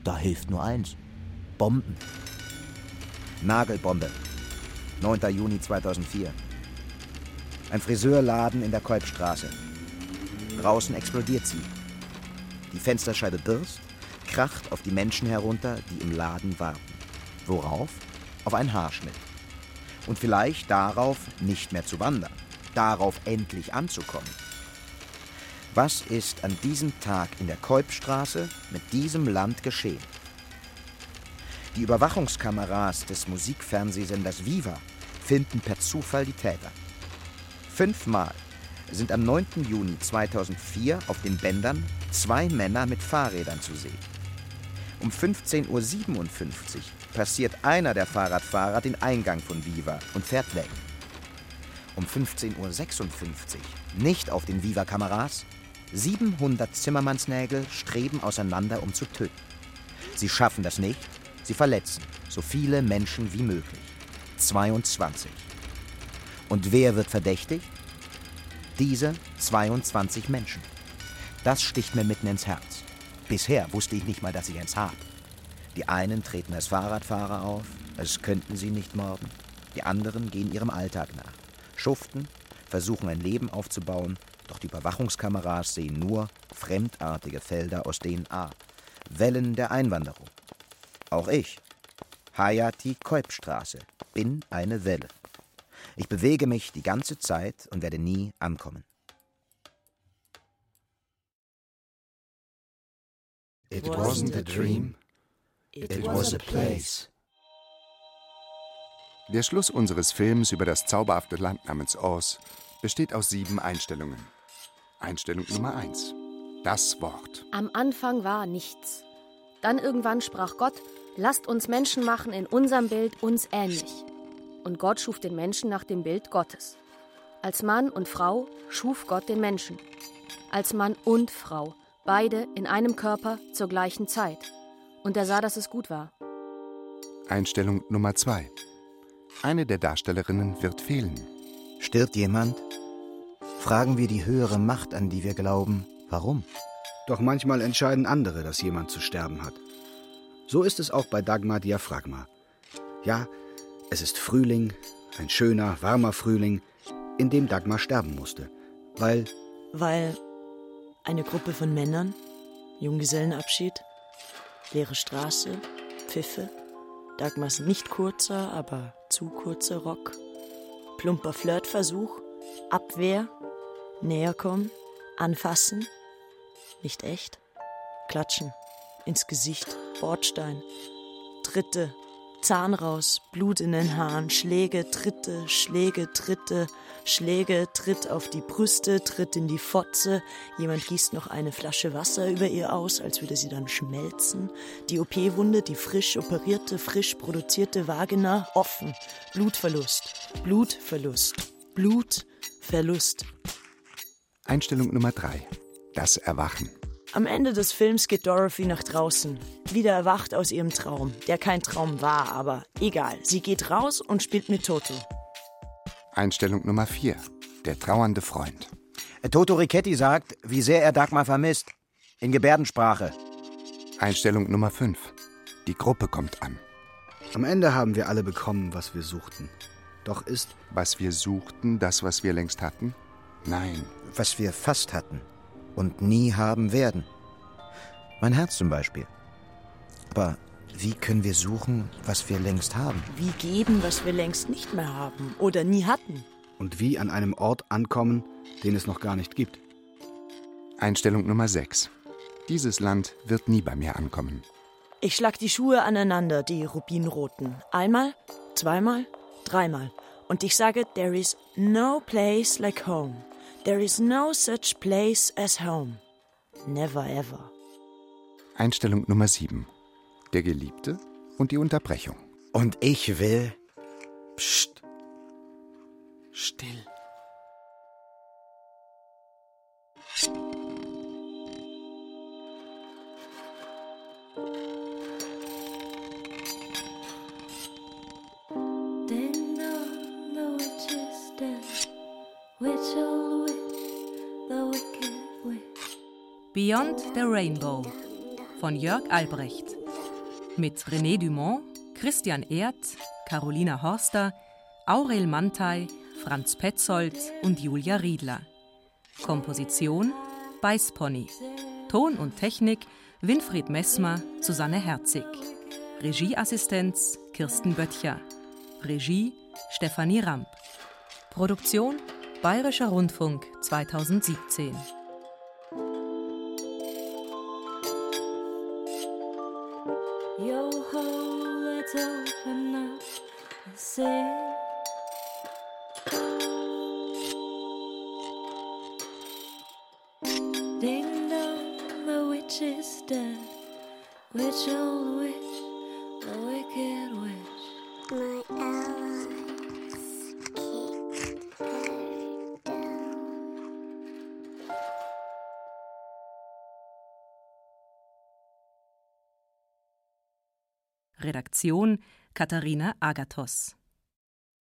Da hilft nur eins: Bomben. Nagelbombe. 9. Juni 2004. Ein Friseurladen in der Kolbstraße. Draußen explodiert sie. Die Fensterscheibe birst, kracht auf die Menschen herunter, die im Laden warten. Worauf? Auf einen Haarschnitt. Und vielleicht darauf, nicht mehr zu wandern. Darauf endlich anzukommen. Was ist an diesem Tag in der Kolbstraße mit diesem Land geschehen? Die Überwachungskameras des Musikfernsehsenders Viva filmten per Zufall die Täter. Fünfmal sind am 9. Juni 2004 auf den Bändern zwei Männer mit Fahrrädern zu sehen. Um 15.57 Uhr passiert einer der Fahrradfahrer den Eingang von Viva und fährt weg. Um 15.56 Uhr, nicht auf den Viva-Kameras, 700 Zimmermannsnägel streben auseinander, um zu töten. Sie schaffen das nicht, sie verletzen so viele Menschen wie möglich. 22. Und wer wird verdächtigt? Diese 22 Menschen. Das sticht mir mitten ins Herz. Bisher wusste ich nicht mal, dass ich eins habe. Die einen treten als Fahrradfahrer auf, als könnten sie nicht morden. Die anderen gehen ihrem Alltag nach, schuften, versuchen ein Leben aufzubauen, doch die Überwachungskameras sehen nur fremdartige Felder aus DNA, Wellen der Einwanderung. Auch ich, Hayati Kolbstraße, bin eine Welle. Ich bewege mich die ganze Zeit und werde nie ankommen. It wasn't a dream. It was a place. Der Schluss unseres Films über das zauberhafte Land namens Oz besteht aus sieben Einstellungen. Einstellung Nummer eins: Das Wort. Am Anfang war nichts. Dann irgendwann sprach Gott, lasst uns Menschen machen in unserem Bild uns ähnlich. Und Gott schuf den Menschen nach dem Bild Gottes. Als Mann und Frau schuf Gott den Menschen. Als Mann und Frau, beide in einem Körper zur gleichen Zeit. Und er sah, dass es gut war. Einstellung Nummer zwei: Eine der Darstellerinnen wird fehlen. Stirbt jemand? Fragen wir die höhere Macht, an die wir glauben, warum? Doch manchmal entscheiden andere, dass jemand zu sterben hat. So ist es auch bei Dagmar Diaphragma. Ja, es ist Frühling, ein schöner, warmer Frühling, in dem Dagmar sterben musste. Weil. Weil eine Gruppe von Männern, Junggesellenabschied, leere Straße, Pfiffe, Dagmars nicht kurzer, aber zu kurzer Rock, plumper Flirtversuch, Abwehr, näherkommen, anfassen, nicht echt, klatschen, ins Gesicht, Bordstein, Tritte, Zahn raus, Blut in den Haaren, Schläge, Tritte, Schläge, Tritte, Schläge, Tritt auf die Brüste, Tritt in die Fotze. Jemand gießt noch eine Flasche Wasser über ihr aus, als würde sie dann schmelzen. Die OP-Wunde, die frisch operierte, frisch produzierte Vagina, offen. Blutverlust, Blutverlust, Blutverlust. Einstellung Nummer drei. Das Erwachen. Am Ende des Films geht Dorothy nach draußen, wieder erwacht aus ihrem Traum, der kein Traum war, aber egal. Sie geht raus und spielt mit Toto. Einstellung Nummer vier. Der trauernde Freund. Toto Richetti sagt, wie sehr er Dagmar vermisst. In Gebärdensprache. Einstellung Nummer fünf. Die Gruppe kommt an. Am Ende haben wir alle bekommen, was wir suchten. Doch ist. Was wir suchten, das, was wir längst hatten? Nein. Was wir fast hatten und nie haben werden. Mein Herz zum Beispiel. Aber wie können wir suchen, was wir längst haben? Wie geben, was wir längst nicht mehr haben oder nie hatten? Und wie an einem Ort ankommen, den es noch gar nicht gibt. Einstellung Nummer 6. Dieses Land wird nie bei mir ankommen. Ich schlag die Schuhe aneinander, die rubinroten. Einmal, zweimal, dreimal. Und ich sage, there is no place like home. There is no such place as home. Never ever. Einstellung Nummer 7. Der Geliebte und die Unterbrechung. Und ich will. Psst. Still. Beyond the Rainbow von Jörg Albrecht. Mit René Dumont, Christian Erth, Carolina Horster, Aurel Mantei, Franz Petzold und Julia Riedler. Komposition Beißpony. Ton und Technik Winfried Messmer, Susanne Herzig. Regieassistenz Kirsten Böttcher. Regie Stefanie Ramp. Produktion Bayerischer Rundfunk 2017. Redaktion Katharina Agathos.